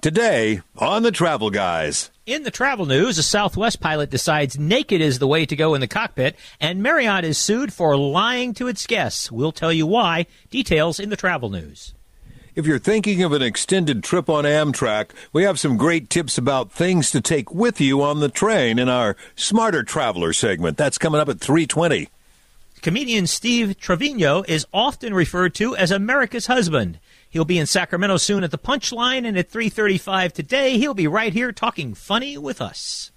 Today on the Travel Guys. In the travel news, a Southwest pilot decides naked is the way to go in the cockpit, and Marriott is sued for lying to its guests. We'll tell you why. Details in the travel news. If you're thinking of an extended trip on Amtrak, we have some great tips about things to take with you on the train in our Smarter Traveler segment. That's coming up at 320. Comedian Steve Trevino is often referred to as America's husband. He'll be in Sacramento soon at the Punchline, and at 3:35 today, he'll be right here talking funny with us.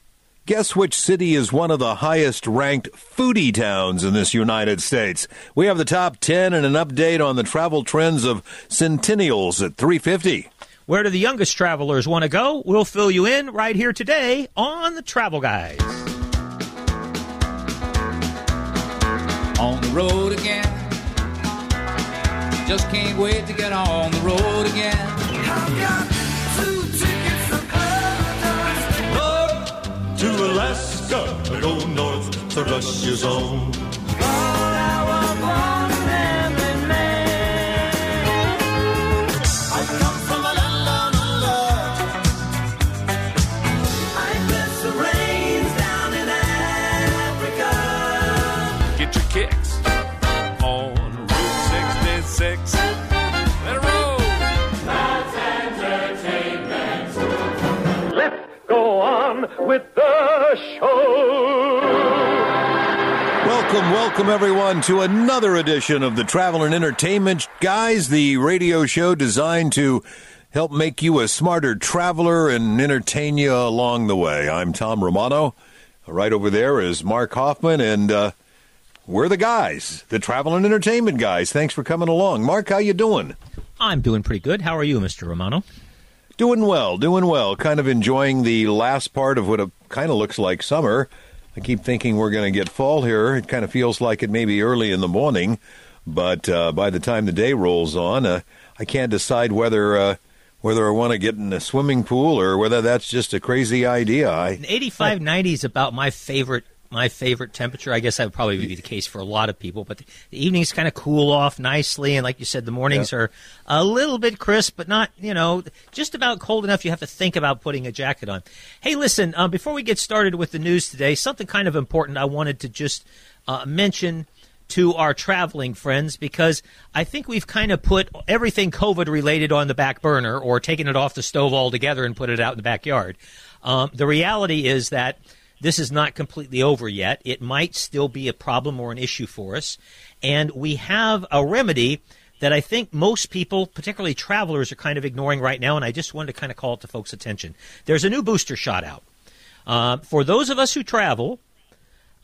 Guess which city is one of the highest ranked foodie towns in this United States? We have the top 10 and an update on the travel trends of centennials at 350. Where do the youngest travelers want to go? We'll fill you in right here today on the Travel Guys. On the road again. Just can't wait to get on the road again. I've got two tickets to paradise. to Alaska, I go north to Russia's own. I with the show. Welcome, welcome everyone to another edition of the Travel and Entertainment Guys, the radio show designed to help make you a smarter traveler and entertain you along the way. I'm Tom Romano. Right over there is Mark Hoffman, and uh, we're the guys, the Travel and Entertainment Guys. Thanks for coming along. Mark, how you doing? I'm doing pretty good. How are you, Mr. Romano? Doing well, doing well. Kind of enjoying the last part of what it kind of looks like summer. I keep thinking we're going to get fall here. It kind of feels like it may be early in the morning, but uh, by the time the day rolls on, uh, I can't decide whether uh, whether I want to get in a swimming pool or whether that's just a crazy idea. I 85, 90 is about my favorite my favorite temperature. I guess that would probably be the case for a lot of people. But the, the evenings kind of cool off nicely, and like you said, the mornings are a little bit crisp, but not you know just about cold enough. You have to think about putting a jacket on. Hey, listen, um, before we get started with the news today, something kind of important I wanted to just uh, mention to our traveling friends because I think we've kind of put everything COVID related on the back burner or taken it off the stove altogether and put it out in the backyard. Um, the reality is that this is not completely over yet. It might still be a problem or an issue for us. And we have a remedy that I think most people, particularly travelers, are kind of ignoring right now. And I just wanted to kind of call it to folks' attention. There's a new booster shot out. Uh, for those of us who travel,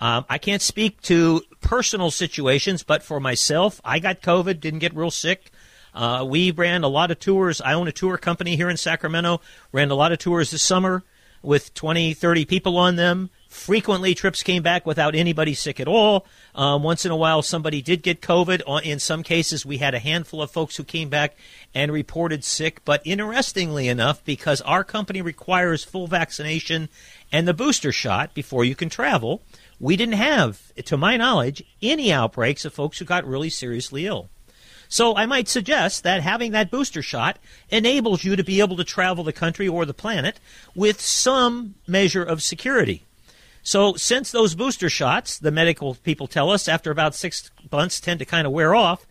um, I can't speak to personal situations, but for myself, I got COVID, didn't get real sick. Uh, we ran a lot of tours. I own a tour company here in Sacramento, ran a lot of tours this summer with 20, 30 people on them. Frequently, trips came back without anybody sick at all. Um, once in a while, somebody did get COVID. In some cases, we had a handful of folks who came back and reported sick. But interestingly enough, because our company requires full vaccination and the booster shot before you can travel, we didn't have, to my knowledge, any outbreaks of folks who got really seriously ill. So I might suggest that having that booster shot enables you to be able to travel the country or the planet with some measure of security. So since those booster shots, the medical people tell us after about six months tend to kind of wear off,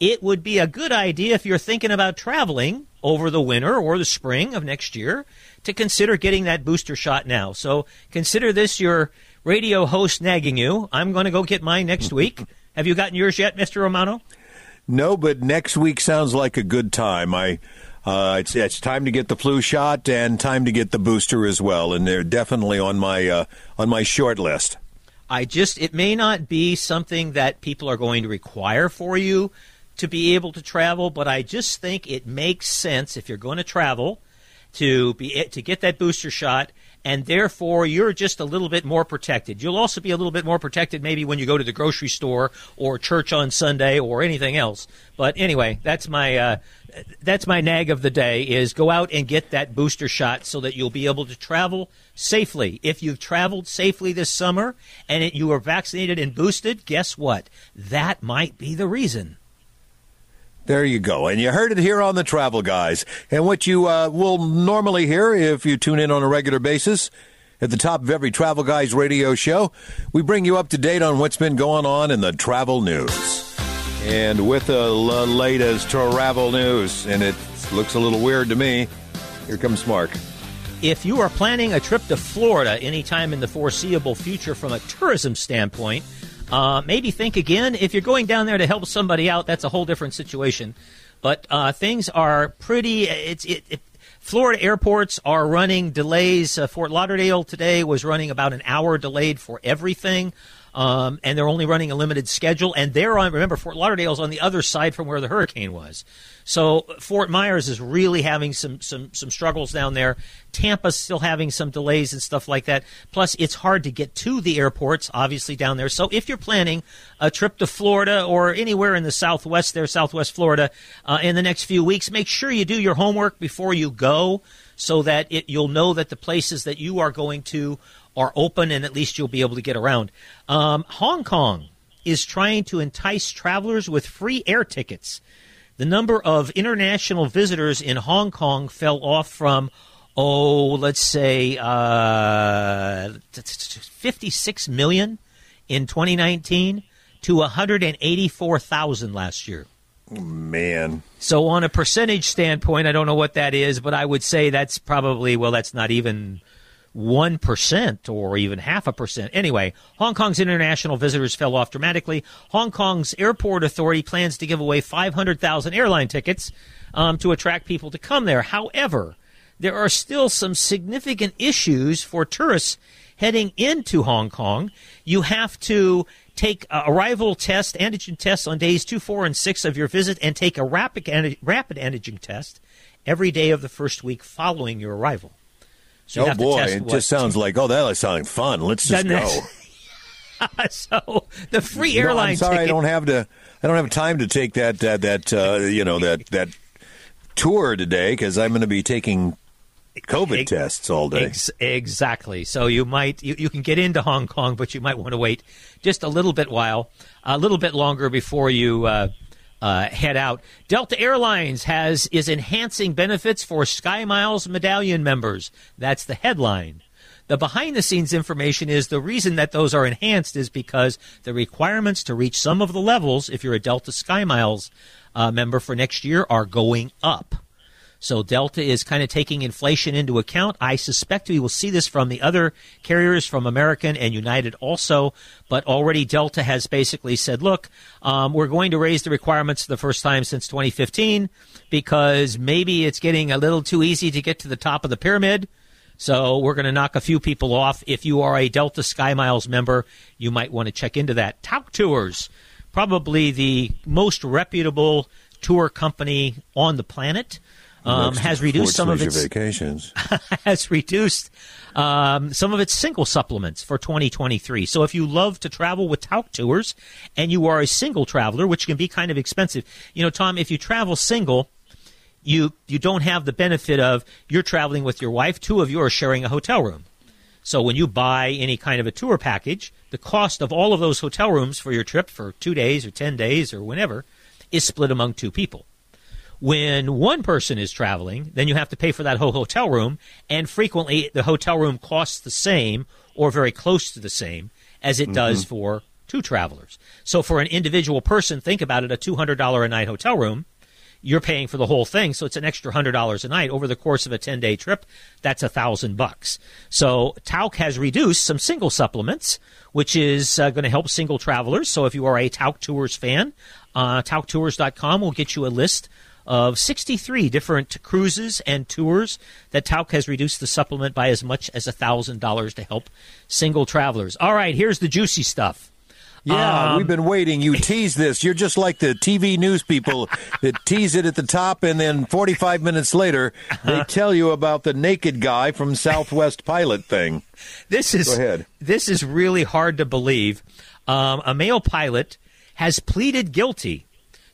it would be a good idea if you're thinking about traveling over the winter or the spring of next year to consider getting that booster shot now. So consider this your radio host nagging you. I'm going to go get mine next week. Have you gotten yours yet, Mr. Romano? No, but next week sounds like a good time. I uh, it's it's time to get the flu shot and time to get the booster as well, and they're definitely on my uh, on my short list. I just, it may not be something that people are going to require for you to be able to travel, but I just think it makes sense if you're going to travel to be to get that booster shot and therefore you're just a little bit more protected. You'll also be a little bit more protected maybe when you go to the grocery store or church on Sunday or anything else. But anyway, that's my uh, that's my nag of the day is go out and get that booster shot so that you'll be able to travel safely. If you've traveled safely this summer and it, you are vaccinated and boosted, guess what? That might be the reason. There you go. And you heard it here on the Travel Guys. And what you uh, will normally hear if you tune in on a regular basis at the top of every Travel Guys radio show, we bring you up to date on what's been going on in the travel news. And with the latest travel news, and it looks a little weird to me, here comes Mark. If you are planning a trip to Florida anytime in the foreseeable future from a tourism standpoint, uh, maybe think again. If you're going down there to help somebody out, that's a whole different situation. But uh, things are pretty. It's it, it, Florida airports are running delays. Uh, Fort Lauderdale today was running about an hour delayed for everything. Um, and they're only running a limited schedule. And they're on, remember, Fort Lauderdale's on the other side from where the hurricane was. So Fort Myers is really having some, some, some struggles down there. Tampa's still having some delays and stuff like that. Plus, it's hard to get to the airports, obviously, down there. So if you're planning a trip to Florida or anywhere in the southwest there, southwest Florida, uh, in the next few weeks, make sure you do your homework before you go so that it, you'll know that the places that you are going to are open and at least you'll be able to get around. Um, Hong Kong is trying to entice travelers with free air tickets. The number of international visitors in Hong Kong fell off from, oh, let's say, uh, 56 million in 2019 to 184,000 last year. Man. So, on a percentage standpoint, I don't know what that is, but I would say that's probably, well, that's not even 1% or even half a percent. Anyway, Hong Kong's international visitors fell off dramatically. Hong Kong's airport authority plans to give away 500,000 airline tickets um, to attract people to come there. However, there are still some significant issues for tourists heading into Hong Kong. You have to take arrival test, antigen tests on days two, four, and six of your visit, and take a rapid, rapid antigen test every day of the first week following your arrival. So oh boy, it what- just sounds like oh that sounds fun. Let's just go. so the free No, airline I'm sorry, ticket. I don't have to. I don't have time to take that that that uh, you know that that tour today because I'm going to be taking COVID Ex- tests all day. Ex- exactly. So you might you, you can get into Hong Kong, but you might want to wait just a little bit while, a little bit longer before you uh, uh, head out. Delta Airlines has is enhancing benefits for Sky Miles Medallion members. That's the headline. The behind the scenes information is the reason that those are enhanced is because the requirements to reach some of the levels, if you're a Delta Sky Miles uh, member for next year, are going up. So Delta is kind of taking inflation into account. I suspect we will see this from the other carriers, from American and United also. But already Delta has basically said, look, um, we're going to raise the requirements for the first time since 2015 because maybe it's getting a little too easy to get to the top of the pyramid. So we're going to knock a few people off. If you are a Delta Sky Miles member, you might want to check into that. Tauk Tours, probably the most reputable tour company on the planet, um, has reduced some of its vacations. has reduced um, some of its single supplements for 2023. So if you love to travel with Tauk Tours and you are a single traveler, which can be kind of expensive, you know, Tom, if you travel single, you you don't have the benefit of you're traveling with your wife, two of you are sharing a hotel room. So when you buy any kind of a tour package, the cost of all of those hotel rooms for your trip for two days or ten days or whenever is split among two people. When one person is traveling, then you have to pay for that whole hotel room, and frequently the hotel room costs the same or very close to the same as it does for two travelers. So for an individual person, think about it, a $200 a night hotel room, you're paying for the whole thing, so it's an extra hundred dollars a night over the course of a ten day trip. That's a thousand bucks. So Tauk has reduced some single supplements, which is uh, going to help single travelers. So if you are a Tauk Tours fan, uh, TaukTours.com will get you a list of 63 different cruises and tours that Tauk has reduced the supplement by as much as $1,000 to help single travelers. All right, here's the juicy stuff. Yeah, Um, we've been waiting. You tease this. You're just like the TV news people that tease it at the top, and then 45 minutes later, they tell you about the naked guy from Southwest Pilot thing. This is Go ahead. this is really hard to believe. Um, a male pilot has pleaded guilty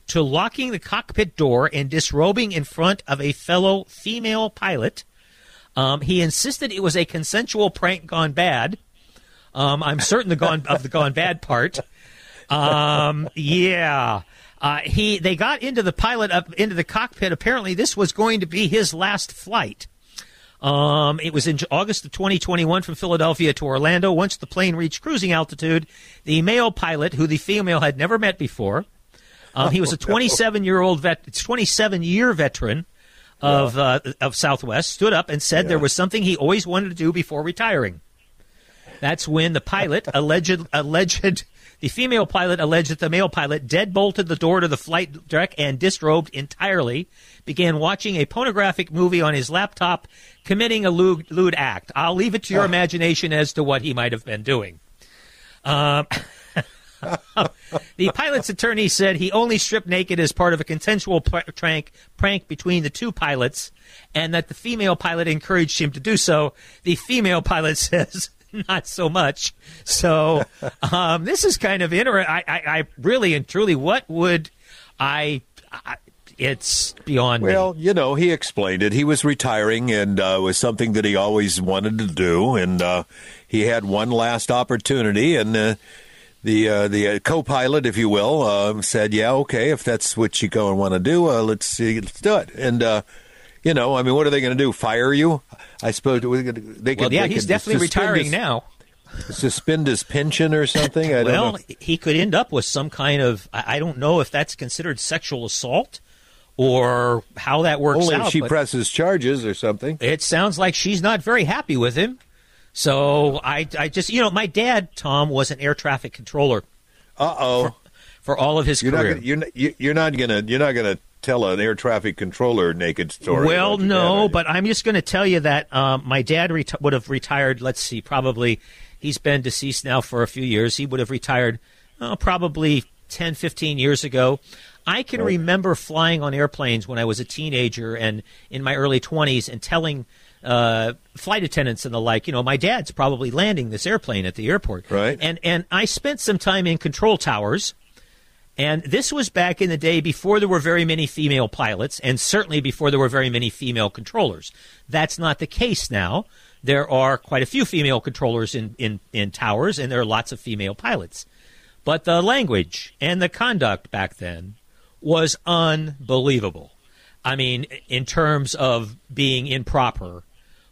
to locking the cockpit door and disrobing in front of a fellow female pilot. Um, he insisted it was a consensual prank gone bad. Um, I'm certain the gone of the gone bad part. Um, yeah. Uh, he they got into the pilot up into the cockpit. Apparently, this was going to be his last flight. Um, it was in August of 2021 from Philadelphia to Orlando. Once the plane reached cruising altitude, the male pilot, who the female had never met before, um, he was a 27 year old vet, 27 year veteran of uh, of Southwest, stood up and said there was something he always wanted to do before retiring. That's when the pilot alleged alleged the female pilot alleged that the male pilot deadbolted the door to the flight deck and disrobed entirely, began watching a pornographic movie on his laptop, committing a lewd, lewd act. I'll leave it to your imagination as to what he might have been doing. Um, the pilot's attorney said he only stripped naked as part of a consensual pr- prank, prank between the two pilots, and that the female pilot encouraged him to do so. The female pilot says not so much. So um, this is kind of interesting. I, I, really and truly, what would I? I it's beyond me. Well, you know, he explained it. He was retiring, and uh, was something that he always wanted to do, and uh, he had one last opportunity, and uh, the uh, the uh, co-pilot, if you will, uh, said, "Yeah, okay, if that's what you go and want to do, uh, let's see, let's do it." And uh, you know, I mean, what are they going to do? Fire you? I suppose they could. well, yeah, they he's could definitely retiring his- now. Suspend his pension or something. I don't Well, know. he could end up with some kind of. I don't know if that's considered sexual assault or how that works Only out. if she presses charges or something. it sounds like she's not very happy with him. So I, I just, you know, my dad, Tom, was an air traffic controller Uh oh. for all of his You're not career. gonna, you're not, you- you're not gonna you're not gonna tell an air traffic controller naked story. Well, no, dad, but I'm just going to tell you that um, my dad reti- would have retired. Let's see, probably he's been deceased now for a few years. He would have retired oh, probably 10, 15 years ago. I can remember flying on airplanes when I was a teenager and in my early 20s and telling uh, flight attendants and the like, you know, my dad's probably landing this airplane at the airport. Right. And, and I spent some time in control towers. And this was back in the day before there were very many female pilots, and certainly before there were very many female controllers. That's not the case now. There are quite a few female controllers in, in, in towers, and there are lots of female pilots. But the language and the conduct back then was unbelievable. I mean, in terms of being improper,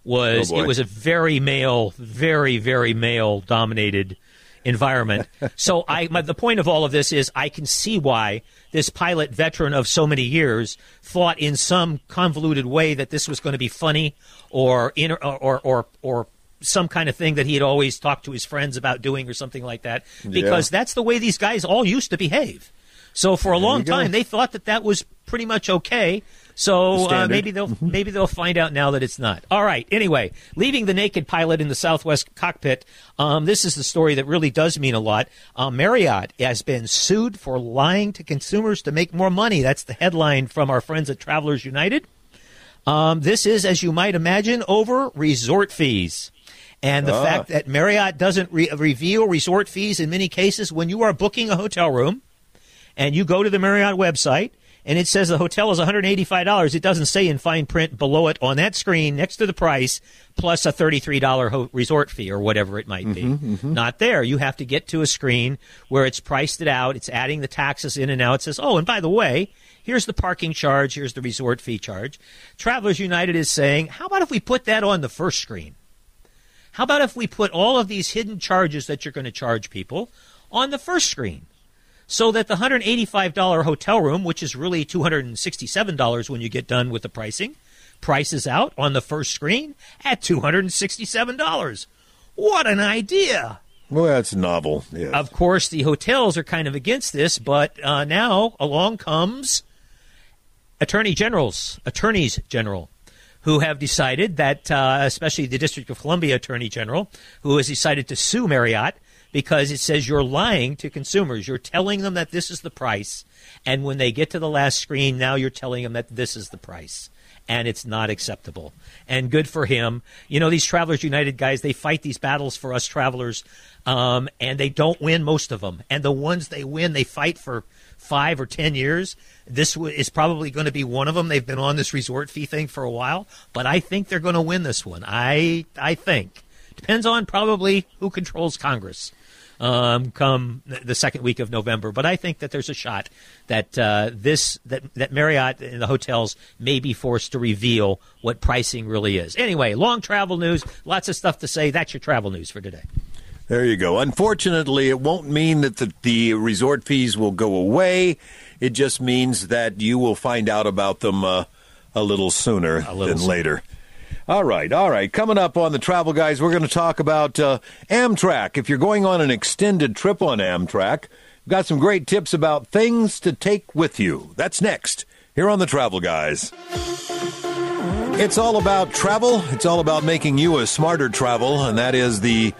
was Oh, it was a very male, very very male dominated environment. so I, my, the point of all of this is I can see why this pilot veteran of so many years thought in some convoluted way that this was going to be funny or in, or, or or some kind of thing that he had always talked to his friends about doing or something like that because that's the way these guys all used to behave. So for a long time they thought that that was pretty much okay. So uh, maybe they'll maybe they'll find out now that it's not. All right. Anyway, leaving the naked pilot in the Southwest cockpit. Um, this is the story that really does mean a lot. Uh, Marriott has been sued for lying to consumers to make more money. That's the headline from our friends at Travelers United. Um, this is, as you might imagine, over resort fees. And the fact that Marriott doesn't re- reveal resort fees in many cases when you are booking a hotel room and you go to the Marriott website and it says the hotel is $185, it doesn't say in fine print below it on that screen next to the price plus a $33 ho- resort fee or whatever it might be. Mm-hmm, mm-hmm. Not there. You have to get to a screen where it's priced it out, it's adding the taxes in and out. It says, oh, and by the way, here's the parking charge, here's the resort fee charge. Travelers United is saying, how about if we put that on the first screen? How about if we put all of these hidden charges that you're going to charge people on the first screen? So that the $185 hotel room, which is really $267 when you get done with the pricing, prices out on the first screen at $267. What an idea! well, that's novel. Yeah. Of course, the hotels are kind of against this, but uh, now along comes attorney generals, attorneys general, who have decided that, uh, especially the District of Columbia Attorney General, who has decided to sue Marriott because it says you're lying to consumers. You're telling them that this is the price, and when they get to the last screen, now you're telling them that this is the price. And it's not acceptable. And good for him. You know, these Travelers United guys, they fight these battles for us travelers, um, and they don't win most of them. And the ones they win, they fight for five or ten years. This is probably going to be one of them. They've been on this resort fee thing for a while, but I think they're going to win this one. I I think depends on probably who controls Congress. Um, come the second week of November. But I think that there's a shot that uh, this that that Marriott and the hotels may be forced to reveal what pricing really is. Anyway, long travel news, lots of stuff to say. That's your travel news for today. There you go. Unfortunately, it won't mean that the, the resort fees will go away. It just means that you will find out about them uh, a little sooner little than sooner. later. All right, all right. Coming up on the Travel Guys, we're going to talk about uh, Amtrak. If you're going on an extended trip on Amtrak, we've got some great tips about things to take with you. That's next here on the Travel Guys. It's all about travel. It's all about making you a smarter travel, and that is the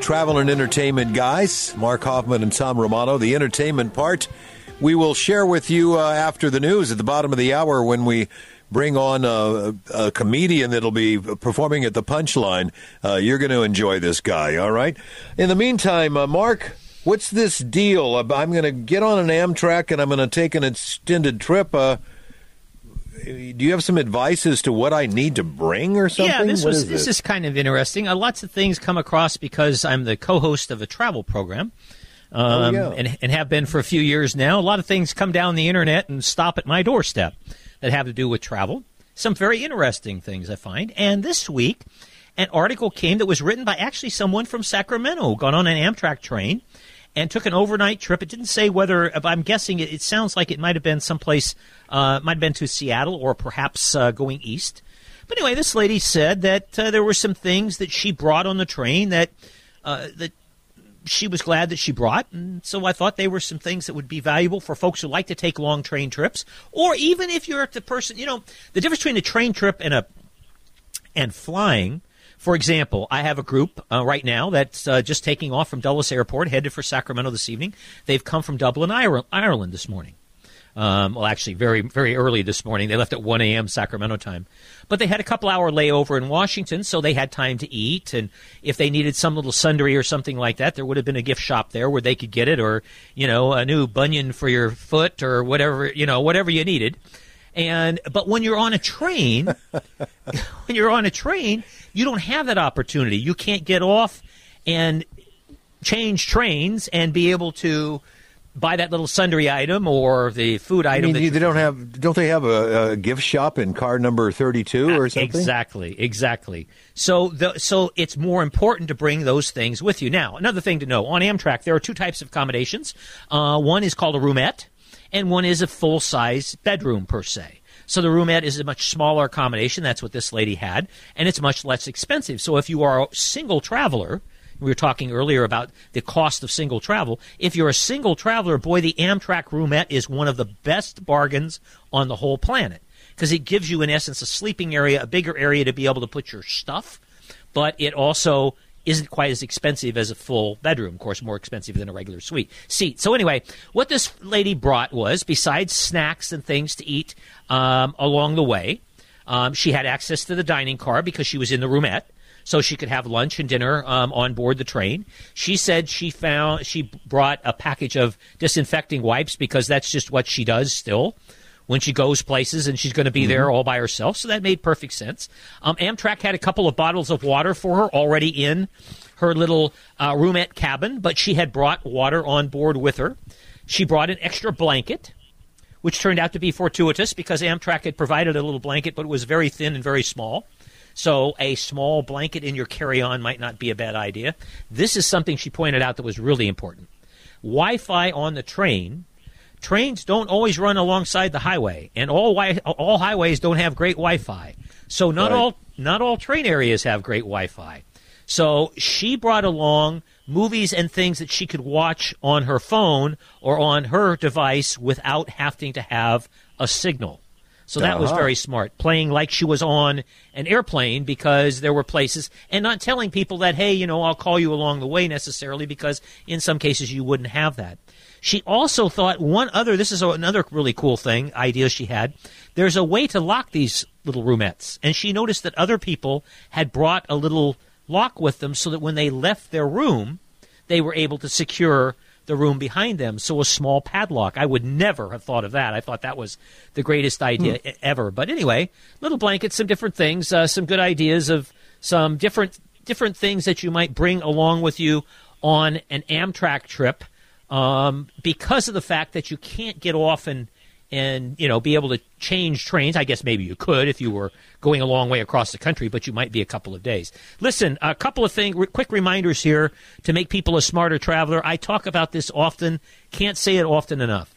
travel and entertainment guys, Mark Hoffman and Tom Romano. The entertainment part we will share with you uh, after the news at the bottom of the hour when we bring on a, a comedian that'll be performing at the Punchline. Uh, you're going to enjoy this guy, all right? In the meantime, uh, Mark, what's this deal? I'm going to get on an Amtrak and I'm going to take an extended trip. Uh, do you have some advice as to what I need to bring or something? Yeah, this What was is this is kind of interesting. Uh, lots of things come across because I'm the co-host of a travel program. Um, Oh, yeah. and, and have been for a few years now. A lot of things come down the internet and stop at my doorstep that have to do with travel. Some very interesting things I find. And this week, an article came that was written by actually someone from Sacramento who got on an Amtrak train and took an overnight trip. It didn't say whether, I'm guessing it, it sounds like it might have been someplace, uh, might have been to Seattle or perhaps uh, going east. But anyway, this lady said that uh, there were some things that she brought on the train that uh, that she was glad that she brought, and so I thought they were some things that would be valuable for folks who like to take long train trips, or even if you're the person, you know, the difference between a train trip and a and flying. For example, I have a group uh, right now that's uh, just taking off from Dulles Airport, headed for Sacramento this evening. They've come from Dublin, Ireland this morning. Um, well, actually, very very early this morning. They left at 1 a.m. Sacramento time, but they had a couple hour layover in Washington, so they had time to eat. And if they needed some little sundry or something like that, there would have been a gift shop there where they could get it, or you know, a new bunion for your foot, or whatever you know, whatever you needed. And but when you're on a train, when you're on a train, you don't have that opportunity. You can't get off and change trains and be able to buy that little sundry item or the food I item. mean, that they don't have, don't they have a, a gift shop in car number thirty-two or something? Exactly, exactly. So, the, so it's more important to bring those things with you. Now, another thing to know on Amtrak, there are two types of accommodations. Uh, one is called a roomette, and one is a full-size bedroom per se. So the roomette is a much smaller accommodation. That's what this lady had, and it's much less expensive. So if you are a single traveler, we were talking earlier about the cost of single travel. If you're a single traveler, boy, the Amtrak roomette is one of the best bargains on the whole planet because it gives you, in essence, a sleeping area, a bigger area to be able to put your stuff, but it also isn't quite as expensive as a full bedroom. Of course, more expensive than a regular suite seat. So anyway, what this lady brought was, besides snacks and things to eat um, along the way, um, she had access to the dining car because she was in the roomette so she could have lunch and dinner um, on board the train. She said she found she brought a package of disinfecting wipes because that's just what she does still when she goes places and she's going to be there all by herself. So that made perfect sense. Um, Amtrak had a couple of bottles of water for her already in her little uh, roomette cabin, but she had brought water on board with her. She brought an extra blanket which turned out to be fortuitous because Amtrak had provided a little blanket, but it was very thin and very small. So a small blanket in your carry-on might not be a bad idea. This is something she pointed out that was really important. Wi-Fi on the train. Trains don't always run alongside the highway, and all wi- all highways don't have great Wi-Fi. So not Right. all not all train areas have great Wi-Fi. So she brought along movies and things that she could watch on her phone or on her device without having to have a signal. So that was Uh-huh. very smart. Playing like she was on an airplane because there were places, and not telling people that, hey, you know, I'll call you along the way necessarily because in some cases you wouldn't have that. She also thought one other, this is another really cool thing, idea she had. There's a way to lock these little roomettes. And she noticed that other people had brought a little lock with them so that when they left their room, they were able to secure the room behind them. So a small padlock. I would never have thought of that. I thought that was the greatest idea e- ever. But anyway, little blankets, some different things, uh, some good ideas of some different different things that you might bring along with you on an Amtrak trip um, because of the fact that you can't get off and and you know be able to change trains. I guess maybe you could if you were going a long way across the country, but you might be a couple of days. Listen, a couple of things, quick reminders here to make people a smarter traveler. I talk about this often, can't say it often enough.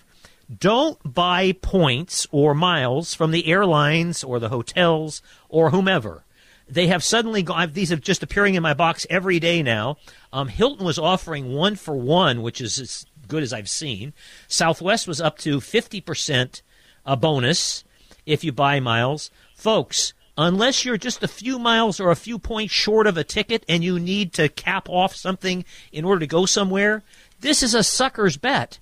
Don't buy points or miles from the airlines or the hotels or whomever. They have suddenly gone. These have just appearing in my box every day now. Um, Hilton was offering one for one, which is good as I've seen. Southwest was up to fifty percent a bonus if you buy miles, folks. Unless you're just a few miles or a few points short of a ticket and you need to cap off something in order to go somewhere, this is a sucker's bet.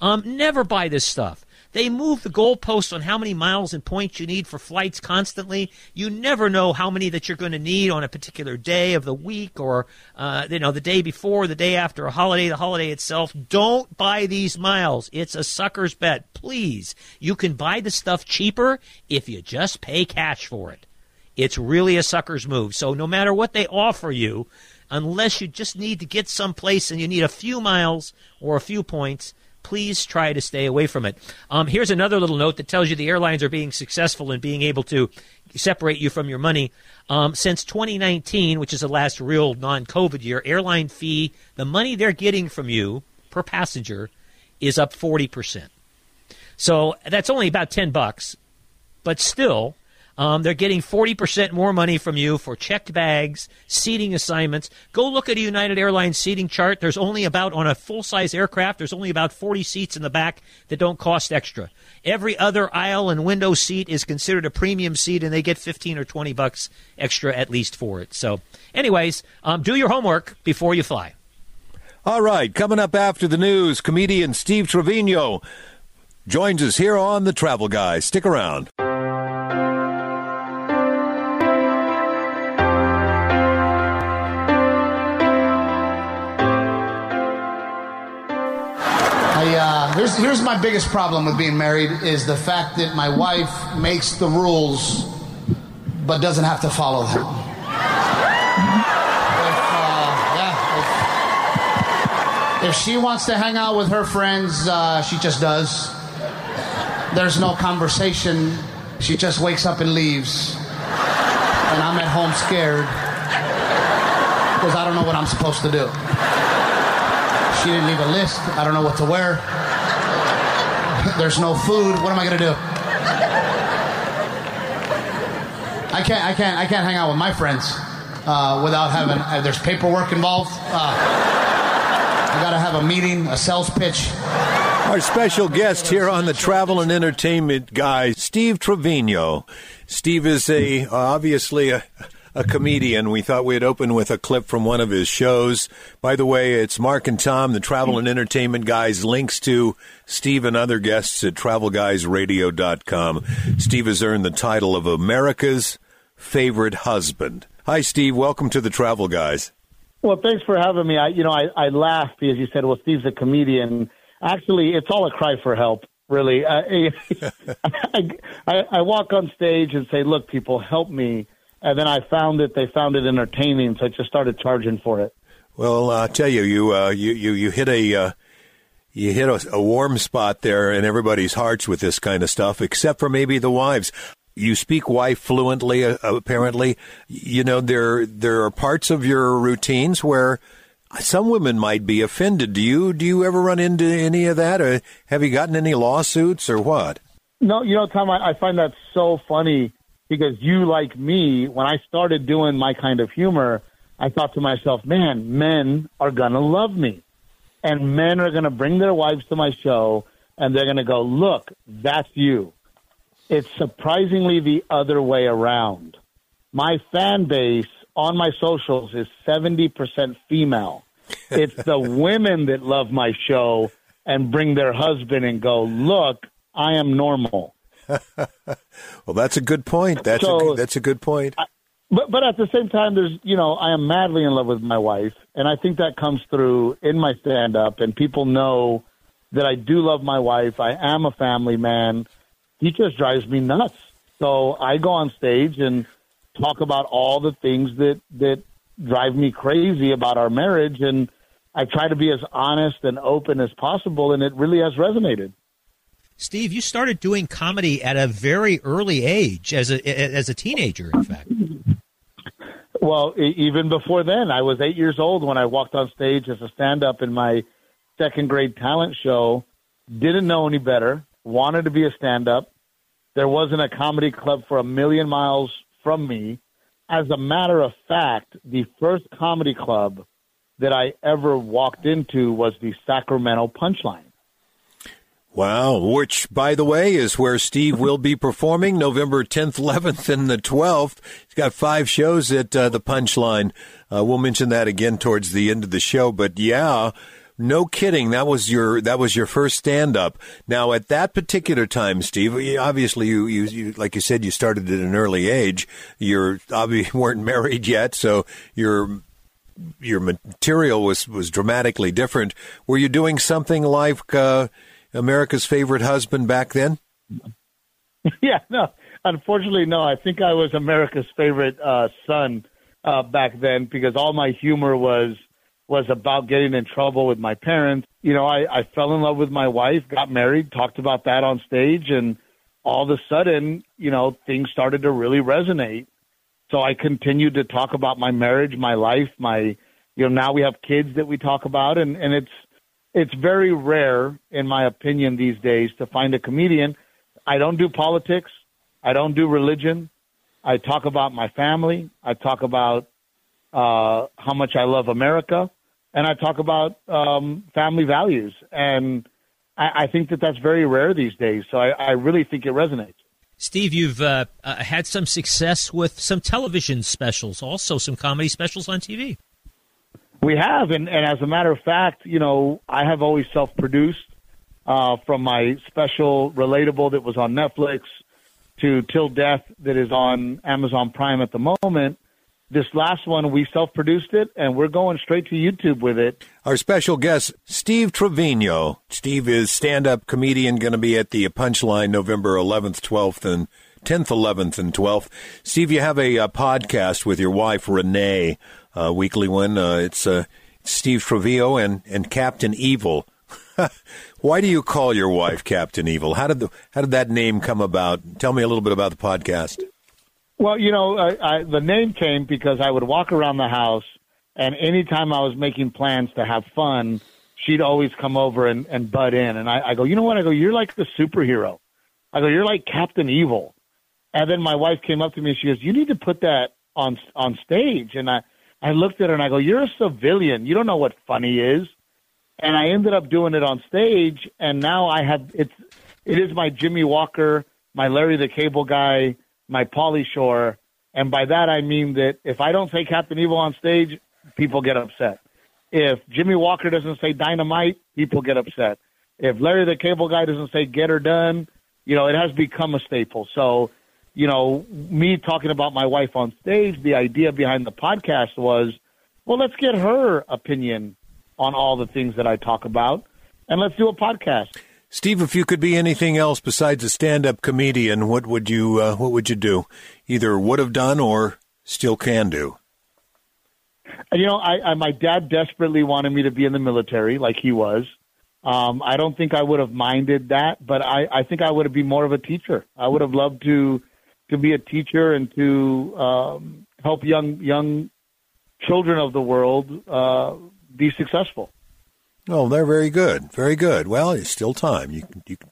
Um, never buy this stuff. They move the goalposts on how many miles and points you need for flights constantly. You never know how many that you're going to need on a particular day of the week or, uh, you know, the day before, the day after a holiday, the holiday itself. Don't buy these miles. It's a sucker's bet. Please. You can buy the stuff cheaper if you just pay cash for it. It's really a sucker's move. So no matter what they offer you, unless you just need to get someplace and you need a few miles or a few points, please try to stay away from it. Um, here's another little note that tells you the airlines are being successful in being able to separate you from your money. Um, since 2019, which is the last real non COVID year, airline fee, the money they're getting from you per passenger is up 40%. So that's only about 10 bucks, but still, um, they're getting 40% more money from you for checked bags, seating assignments. Go look at a United Airlines seating chart. There's only about, on a full size aircraft, there's only about 40 seats in the back that don't cost extra. Every other aisle and window seat is considered a premium seat, and they get 15 or 20 bucks extra at least for it. So, anyways, um, do your homework before you fly. All right, coming up after the news, comedian Steve Trevino joins us here on The Travel Guy. Stick around. Here's, here's my biggest problem with being married is the fact that my wife makes the rules but doesn't have to follow them. If, uh, yeah, if, if she wants to hang out with her friends, uh, she just does. There's no conversation. She just wakes up and leaves. And I'm at home scared because I don't know what I'm supposed to do. She didn't leave a list. I don't know what to wear. There's no food. What am I gonna do? I can't. I can't. I can't hang out with my friends uh, without having. Uh, there's paperwork involved. Uh, I gotta have a meeting, a sales pitch. Our special guest here on the Travel and Entertainment Guy, Steve Trevino. Steve is a obviously a, a comedian. We thought we'd open with a clip from one of his shows. By the way, it's Mark and Tom, the Travel and Entertainment Guys. Links to Steve and other guests at TravelGuysRadio.com. Steve has earned the title of America's favorite husband. Hi, Steve. Welcome to the Travel Guys. Well, thanks for having me. I, you know, I, I laughed because you said, "Well, Steve's a comedian." Actually, it's all a cry for help. Really, I, uh, I, I, I walk on stage and say, "Look, people, help me." And then I found it. they found it entertaining, so I just started charging for it. Well, I tell you, you uh, you, you you hit a uh, you hit a, a warm spot there in everybody's hearts with this kind of stuff, except for maybe the wives. You speak wife fluently, uh, apparently. You know there there are parts of your routines where some women might be offended. Do you do you ever run into any of that, or have you gotten any lawsuits, or what? No, you know, Tom, I, I find that so funny because you, like me, when I started doing my kind of humor, I thought to myself, man, men are going to love me. And men are going to bring their wives to my show and they're going to go, look, that's you. It's surprisingly the other way around. My fan base on my socials is 70% female. It's the women that love my show and bring their husband and go, look, I am normal. Well, that's a good point. That's a, So- good- that's a good point. But but at the same time, there's you know I am madly in love with my wife, and I think that comes through in my stand up, and people know that I do love my wife. I am a family man. He just drives me nuts. So I go on stage and talk about all the things that that drive me crazy about our marriage, and I try to be as honest and open as possible, and it really has resonated. Steve, you started doing comedy at a very early age, as a as a teenager, in fact. Well, even before then, I was eight years old when I walked on stage as a stand up in my second grade talent show. Didn't know any better, wanted to be a stand up. There wasn't a comedy club for a million miles from me. As a matter of fact, the first comedy club that I ever walked into was the Sacramento Punchline. Wow, which, by the way, is where Steve will be performing November 10th, 11th, and the 12th. He's got five shows at uh, the Punchline. Uh, we'll mention that again towards the end of the show. But yeah, no kidding, that was your that was your first stand up. Now, at that particular time, Steve, obviously you, you, you like you said, you started at an early age. You're obviously weren't married yet, so your your material was was dramatically different. Were you doing something like? Uh, America's favorite husband back then? yeah, no. Unfortunately, no. I think I was America's favorite uh, son uh, back then because all my humor was was about getting in trouble with my parents. You know, I, I fell in love with my wife, got married, talked about that on stage, and all of a sudden, you know, things started to really resonate. So I continued to talk about my marriage, my life, my, you know, now we have kids that we talk about, and and it's it's very rare, in my opinion, these days to find a comedian. I don't do politics. I don't do religion. I talk about my family. I talk about uh, how much I love America, and I talk about um, family values. And I, I think that that's very rare these days. So I, I really think it resonates. Steve, you've uh, uh, had some success with some television specials, also some comedy specials on TV. We have, and, and as a matter of fact, you know, I have always self-produced uh, from my special relatable that was on Netflix to Till Death that is on Amazon Prime at the moment. This last one, we self-produced it, and we're going straight to YouTube with it. Our special guest, Steve Trevino. Steve is stand-up comedian, going to be at the Punchline November 11th, 12th, and 10th, 11th, and 12th. Steve, you have a, uh podcast with your wife, Renee, uh, weekly one. Uh, it's uh, Steve Trevino and, and Captain Evil. Why do you call your wife Captain Evil? How did the, how did that name come about? Tell me a little bit about the podcast. Well, you know, I, I, the name came because I would walk around the house, and anytime I was making plans to have fun, she'd always come over and, and butt in. And I, I go, you know what? I go, you're like the superhero. I go, you're like Captain Evil. And then my wife came up to me and she goes, you need to put that on on stage. And I, I looked at her and I go, you're a civilian. You don't know what funny is. And I ended up doing it on stage. And now I have it's it is my Jimmie Walker, my Larry the Cable Guy, my Pauly Shore. And by that I mean that if I don't say Captain Evil on stage, people get upset. If Jimmie Walker doesn't say dynamite, people get upset. If Larry the Cable Guy doesn't say get her done, you know, it has become a staple. So, you know, me talking about my wife on stage, the idea behind the podcast was, well, let's get her opinion on all the things that I talk about and let's do a podcast. Steve, if you could be anything else besides a stand-up comedian, what would you uh, what would you do? Either would have done or still can do. And, you know, I, I my dad desperately wanted me to be in the military, like he was. Um, I don't think I would have minded that, but I, I think I would have been more of a teacher. I would have loved to to be a teacher and to um, help young young children of the world uh, be successful. Oh, they're very good, very good. Well, it's still time. You can you can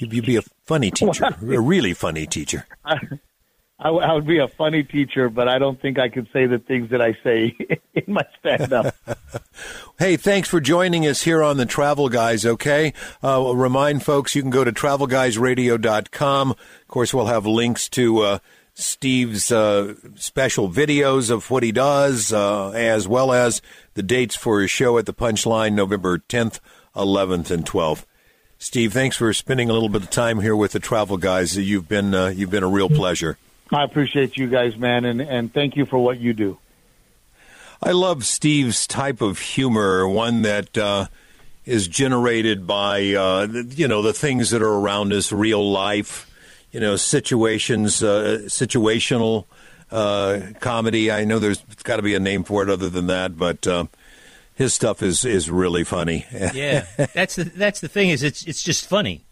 you you'd be a funny teacher, a really funny teacher. I, I, would be a funny teacher, but I don't think I could say the things that I say in my stand up. Hey, thanks for joining us here on the Travel Guys, okay? Uh, we'll remind folks you can go to travelguysradio.com. Of course, we'll have links to uh, Steve's uh, special videos of what he does, uh, as well as the dates for his show at the Punchline November 10th, 11th, and 12th. Steve, thanks for spending a little bit of time here with the Travel Guys. You've been uh, you've been a real pleasure. I appreciate you guys, man, and, and thank you for what you do. I love Steve's type of humor, one that uh, is generated by uh, the- you know the things that are around us, real life, you know situations, uh, situational uh, comedy. I know there's got to be a name for it other than that, but uh, his stuff is is really funny. Yeah, that's the that's the thing is it's it's just funny,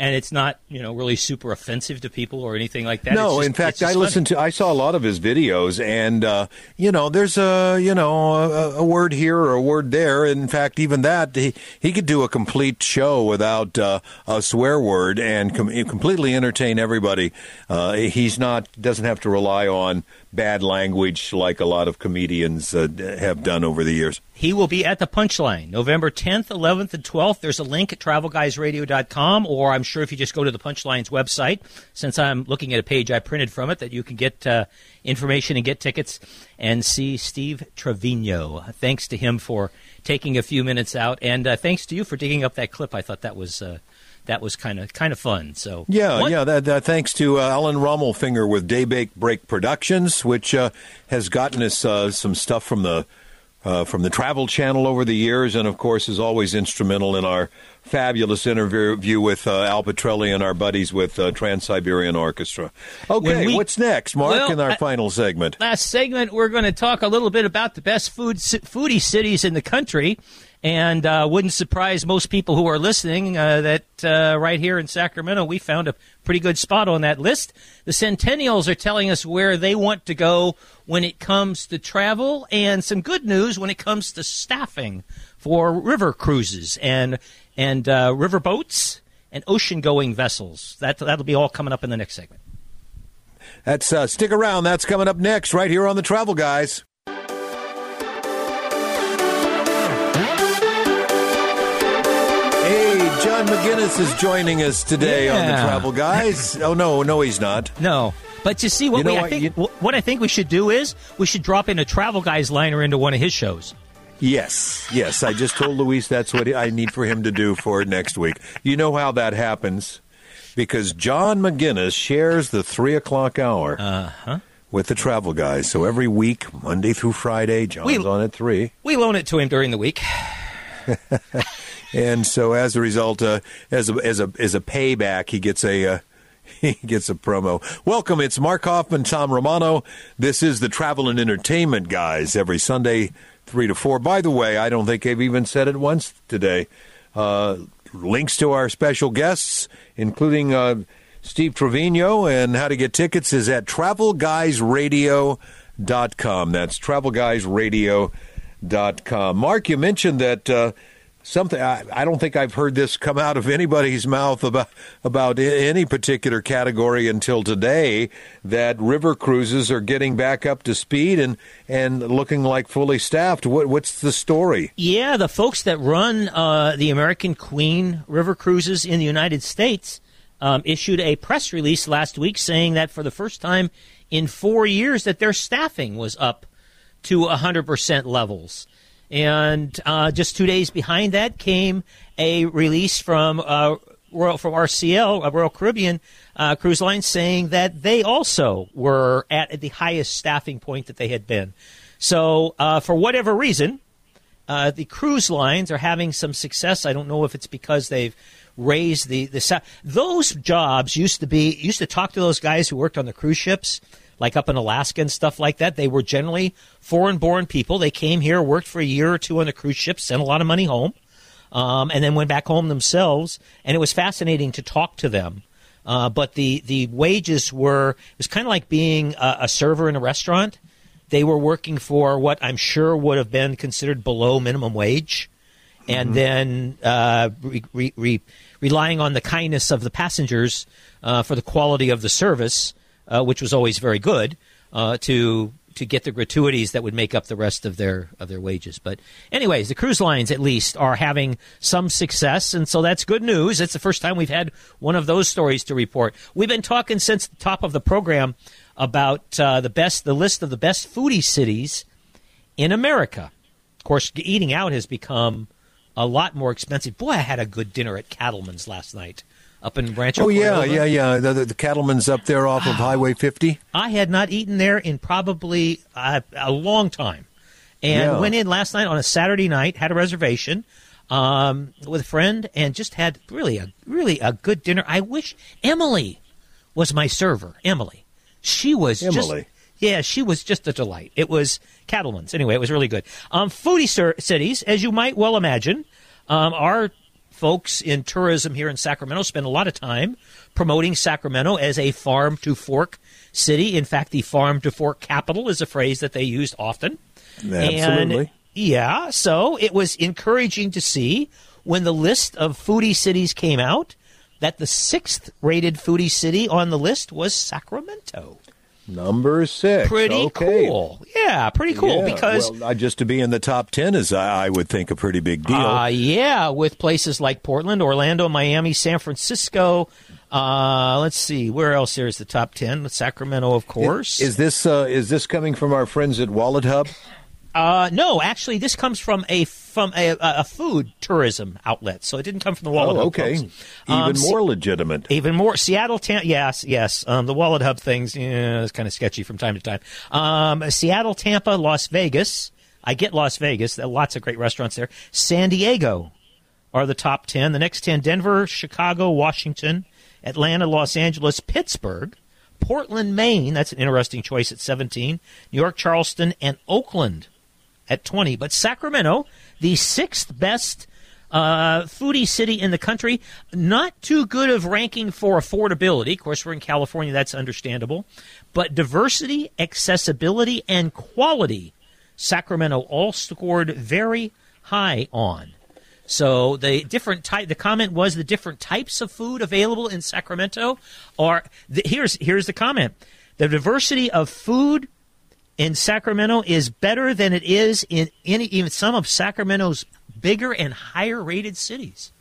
and it's not you know really super offensive to people or anything like that. No, just- in fact, I listened funny. to. I saw a lot of his videos, and uh, you know, there's a you know a, a word here or a word there. In fact, even that he he could do a complete show without uh, a swear word and com- completely entertain everybody. Uh, he's not doesn't have to rely on bad language like a lot of comedians uh, have done over the years. He will be at the Punchline November 10th, 11th, and 12th. There's a link at travelguysradio.com, or I'm sure if you just go to the Punchline's website, since I'm looking at a page I printed from it, that you can get uh, information and get tickets and see Steve Trevino. Thanks to him for taking a few minutes out, and uh, thanks to you for digging up that clip. I thought that was. That was kind of kind of fun. So Yeah, What- yeah. That, that thanks to uh, Alan Rommelfinger with Daybake Break Productions, which uh, has gotten us uh, some stuff from the uh, from the Travel Channel over the years, and of course is always instrumental in our fabulous interview with uh, Al Pitrelli and our buddies with uh, Trans Siberian Orchestra. Okay, we- what's next, Mark? Well, in our I- final segment. last segment, we're going to talk a little bit about the best food foodie cities in the country. And uh, wouldn't surprise most people who are listening uh, that uh, right here in Sacramento, we found a pretty good spot on that list. The Centennials are telling us where they want to go when it comes to travel, and some good news when it comes to staffing for river cruises and and uh, river boats and ocean going vessels. That that'll be all coming up in the next segment. That's uh, stick around. That's coming up next, right here on the Travel Guys. Hey, John McGinness is joining us today on the Travel Guys. Oh no, no, he's not. No. But you see, what You know we, I think you- what I think we should do is we should drop in a travel guy's liner into one of his shows. Yes, yes. I just told Luis that's what I need for him to do for next week. You know how that happens because John McGinness shares the three o'clock hour Uh-huh. with the Travel Guys. So every week, Monday through Friday, John's We- on at three. We loan it to him during the week. and so as a result, uh, as a as a as a payback, he gets a uh, he gets a promo. Welcome, it's Mark Hoffman, Tom Romano. This is the Travel and Entertainment guys every Sunday, three to four. By the way, I don't think I've even said it once today. Uh, links to our special guests, including uh, Steve Trevino, and how to get tickets is at TravelGuysRadio.com. That's TravelGuysRadio.com. Mark, you mentioned that. Something I, I don't think I've heard this come out of anybody's mouth about about any particular category until today. That river cruises are getting back up to speed and and looking like fully staffed. What what's the story? Yeah, the folks that run uh, the American Queen River Cruises in the United States um, issued a press release last week saying that for the first time in four years that their staffing was up to 100% levels. And uh, just two days behind that came a release from uh, Royal, from RCL, uh, Royal Caribbean uh, Cruise Line, saying that they also were at the highest staffing point that they had been. So, uh, for whatever reason, uh, the cruise lines are having some success. I don't know if it's because they've raised the the sa- those jobs used to be used to talk to those guys who worked on the cruise ships, like up in Alaska and stuff like that. They were generally foreign born people. They came here, worked for a year or two on the cruise ship, sent a lot of money home, um, and then went back home themselves. And it was fascinating to talk to them. Uh, but the the wages were it was kind of like being a, a server in a restaurant. They were working for what I'm sure would have been considered below minimum wage, and then uh, re- re- re- relying on the kindness of the passengers uh, for the quality of the service, uh, which was always very good, uh, to to get the gratuities that would make up the rest of their of their wages. But anyways, the cruise lines at least are having some success, and so that's good news. It's the first time we've had one of those stories to report. We've been talking since the top of the program about uh, the best the list of the best foodie cities in America. Of course, eating out has become a lot more expensive. Boy, I had a good dinner at Cattleman's last night up in Rancho. Oh yeah, Cordova. yeah, yeah. The, the, the cattleman's up there off of Highway 50. I had not eaten there in probably uh, a long time, and Yeah. went in last night on a Saturday night. Had a reservation um, with a friend, and just had really a really a good dinner. I wish Emily was my server. Emily, she was Emily. Just, Yeah, she was just a delight. It was Cattleman's. Anyway, it was really good. Um, foodie cir- cities, as you might well imagine, um, our folks in tourism here in Sacramento spend a lot of time promoting Sacramento as a farm to fork city. In fact, the farm to fork capital is a phrase that they used often. Absolutely. And, yeah, so it was encouraging to see when the list of foodie cities came out that the sixth rated foodie city on the list was Sacramento. Number six. Pretty okay. cool. Yeah, pretty cool Yeah, because well, just to be in the top ten is, I, would think, a pretty big deal. Uh, yeah, with places like Portland, Orlando, Miami, San Francisco. Uh, let's see, where else here is the top ten? Sacramento, of course. is this uh, is this coming from our friends at Wallet Hub? Uh, no, actually, this comes from a from a, a, food tourism outlet, so it didn't come from the Wallet oh, Hub okay. folks. Even Um, more legitimate. Even more Seattle, Tampa. Yes, yes. Um, the Wallet Hub things yeah, is kind of sketchy from time to time. Um, Seattle, Tampa, Las Vegas. I get Las Vegas. There are lots of great restaurants there. San Diego are the top ten. The next ten: Denver, Chicago, Washington, Atlanta, Los Angeles, Pittsburgh, Portland, Maine. That's an interesting choice at seventeen. New York, Charleston, and Oakland at 20. But Sacramento, the sixth best uh, foodie city in the country, not too good of ranking for affordability. Of course, we're in California, that's understandable. But diversity, accessibility, and quality, Sacramento all scored very high on. So the different type. The comment was the different types of food available in Sacramento are. The, here's here's the comment: the diversity of food in Sacramento is better than it is in any even some of Sacramento's bigger and higher rated cities.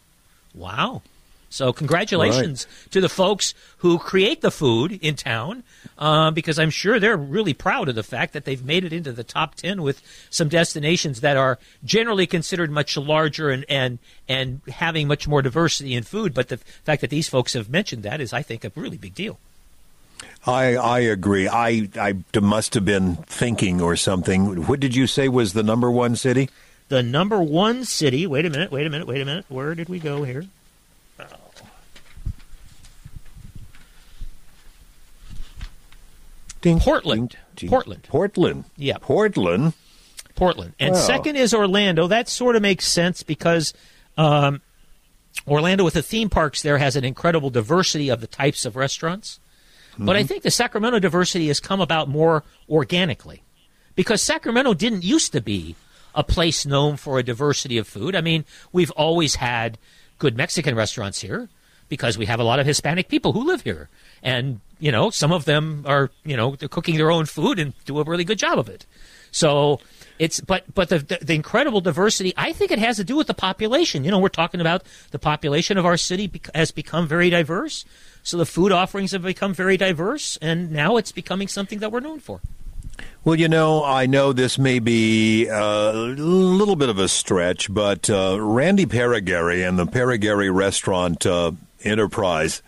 Wow. So congratulations to the folks who create the food in town, uh, because I'm sure they're really proud of the fact that they've made it into the top ten with some destinations that are generally considered much larger and and and having much more diversity in food. But the fact that these folks have mentioned that is, I think, a really big deal. I I agree. I I must have been thinking or something. What did you say was the number one city? the number one city. Wait a minute, wait a minute, wait a minute. Where did we go here? Oh. Ding, Portland. ding, ding. Portland. Portland. Yeah. Portland. Portland. And Wow. second is Orlando. That sort of makes sense because um, Orlando, with the theme parks there, has an incredible diversity of the types of restaurants. But I think the Sacramento diversity has come about more organically because Sacramento didn't used to be a place known for a diversity of food. I mean, we've always had good Mexican restaurants here because we have a lot of Hispanic people who live here. And, you know, some of them are, you know, they're cooking their own food and do a really good job of it. So it's but but the, the the incredible diversity. I think it has to do with the population. You know, we're talking about the population of our city has become very diverse. So the food offerings have become very diverse, and now it's becoming something that we're known for. Well, you know, I know this may be a little bit of a stretch, but uh, Randy Paragary and the Paragary Restaurant uh, Enterprise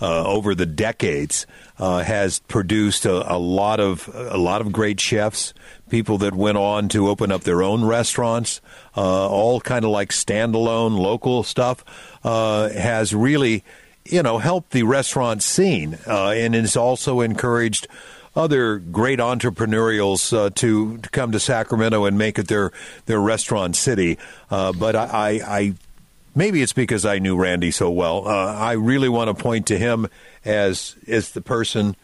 uh, over the decades uh, has produced a, a lot of a lot of great chefs, people that went on to open up their own restaurants, uh, all kind of like standalone local stuff. Uh, has really, you know, helped the restaurant scene, uh, and has also encouraged other great entrepreneurials uh, to, to come to Sacramento and make it their their restaurant city. Uh, but I, I, I maybe it's because I knew Randy so well. Uh, I really want to point to him as as the person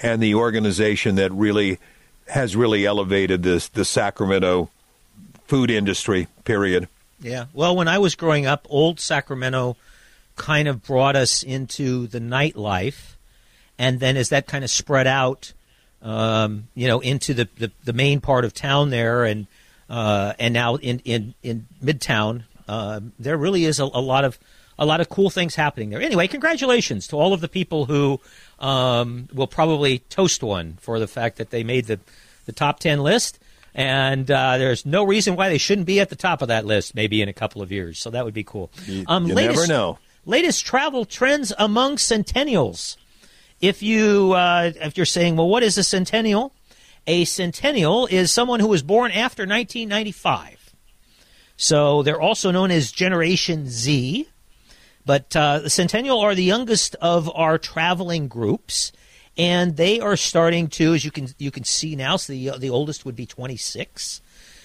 and the organization that really has really elevated this the Sacramento food industry. Period. Yeah. Well, when I was growing up, old Sacramento kind of brought us into the nightlife, and then as that kind of spread out, um, you know, into the, the, the main part of town there, and uh, and now in in in Midtown, uh, there really is a, a lot of a lot of cool things happening there. Anyway, congratulations to all of the people who um, will probably toast one for the fact that they made the the top ten list. And uh, there's no reason why they shouldn't be at the top of that list, maybe in a couple of years. So that would be cool. Um, you never know. Latest travel trends among centennials. If you uh, if you're saying, well, what is a centennial? A centennial is someone who was born after 1995. So they're also known as Generation Z. But uh, the centennial are the youngest of our traveling groups, and they are starting to, as you can you can see now, so the the oldest would be 26.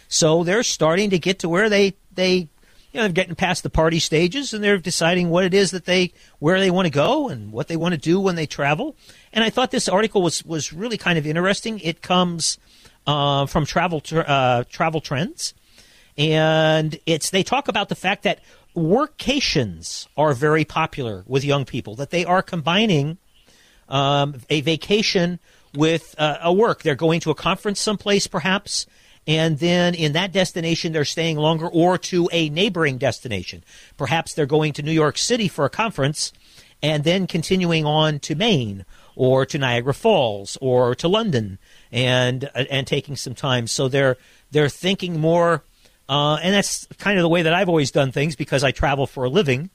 So they're starting to get to where they they you know, they're getting past the party stages and they're deciding what it is that they where they want to go and what they want to do when they travel. And I thought this article was was really kind of interesting. It comes uh, from travel tr- uh, travel trends, and it's they talk about the fact that workations are very popular with young people. That they are combining um, a vacation with uh, a work. They're going to a conference someplace, perhaps, and then in that destination they're staying longer, or to a neighboring destination. Perhaps they're going to New York City for a conference, and then continuing on to Maine or to Niagara Falls or to London, and uh, and taking some time. So they're they're thinking more. Uh, and that's kind of the way that I've always done things because I travel for a living.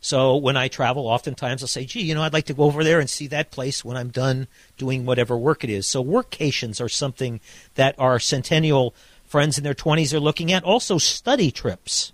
So when I travel, oftentimes I'll say, gee, you know, I'd like to go over there and see that place when I'm done doing whatever work it is. So workations are something that our centennial friends in their 20s are looking at. Also, study trips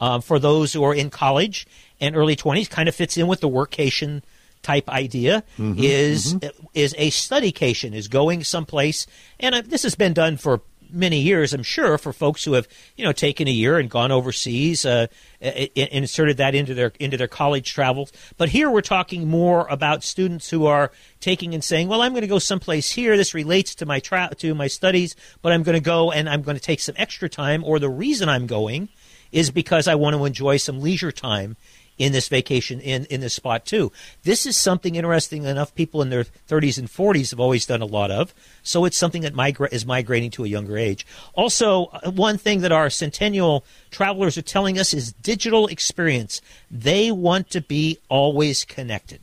um, for those who are in college and early 20s kind of fits in with the workation type idea is is a studycation is going someplace and uh, this has been done for many years i'm sure for folks who have you know taken a year and gone overseas uh, inserted that into their into their college travels. But here we're talking more about students who are taking and saying well i'm going to go someplace here. This relates to my tra- to my studies but i'm going to go and i'm going to take some extra time or the reason i'm going is because I want to enjoy some leisure time in this vacation in, in this spot too. This is something interesting enough people in their 30s and 40s have always done a lot of. So it's something that migra- is migrating to a younger age. Also, uh, one thing that our centennial travelers are telling us is digital experience. They want to be always connected.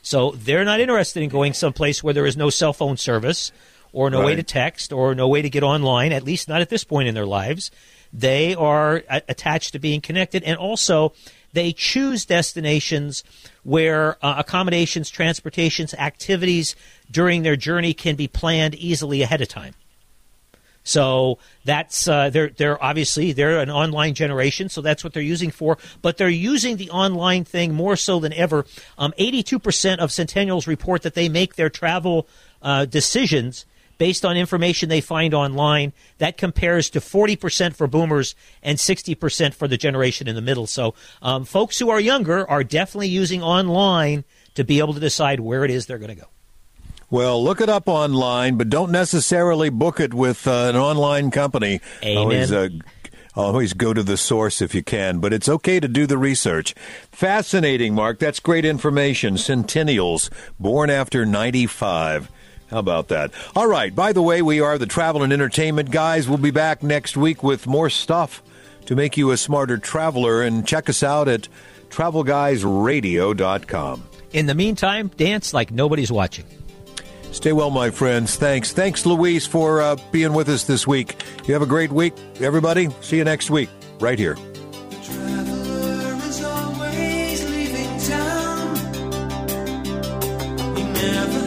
So they're not interested in going someplace where there is no cell phone service or no way to text or no way to get online, at least not at this point in their lives. They are a- attached to being connected and also they choose destinations where uh, accommodations, transportations, activities during their journey can be planned easily ahead of time. So that's uh, they're they're obviously they're an online generation, so that's what they're using for. But they're using the online thing more so than ever. Um, Eighty-two percent of centennials report that they make their travel uh, decisions based on information they find online. That compares to forty percent for boomers and sixty percent for the generation in the middle. So um, folks who are younger are definitely using online to be able to decide where it is they're going to go. Well, look it up online, but don't necessarily book it with uh, an online company. Amen. Always, uh, always go to the source if you can, but it's okay to do the research. Fascinating, Mark. That's great information. Centennials, born after 95. How about that? All right. By the way, we are the travel and entertainment guys. We'll be back next week with more stuff to make you a smarter traveler. And check us out at travelguysradio.com. In the meantime, dance like nobody's watching. Stay well, my friends. Thanks. Thanks, Louise, for uh, being with us this week. You have a great week, everybody. See you next week, right here. Traveler is always leaving town. He never has the time.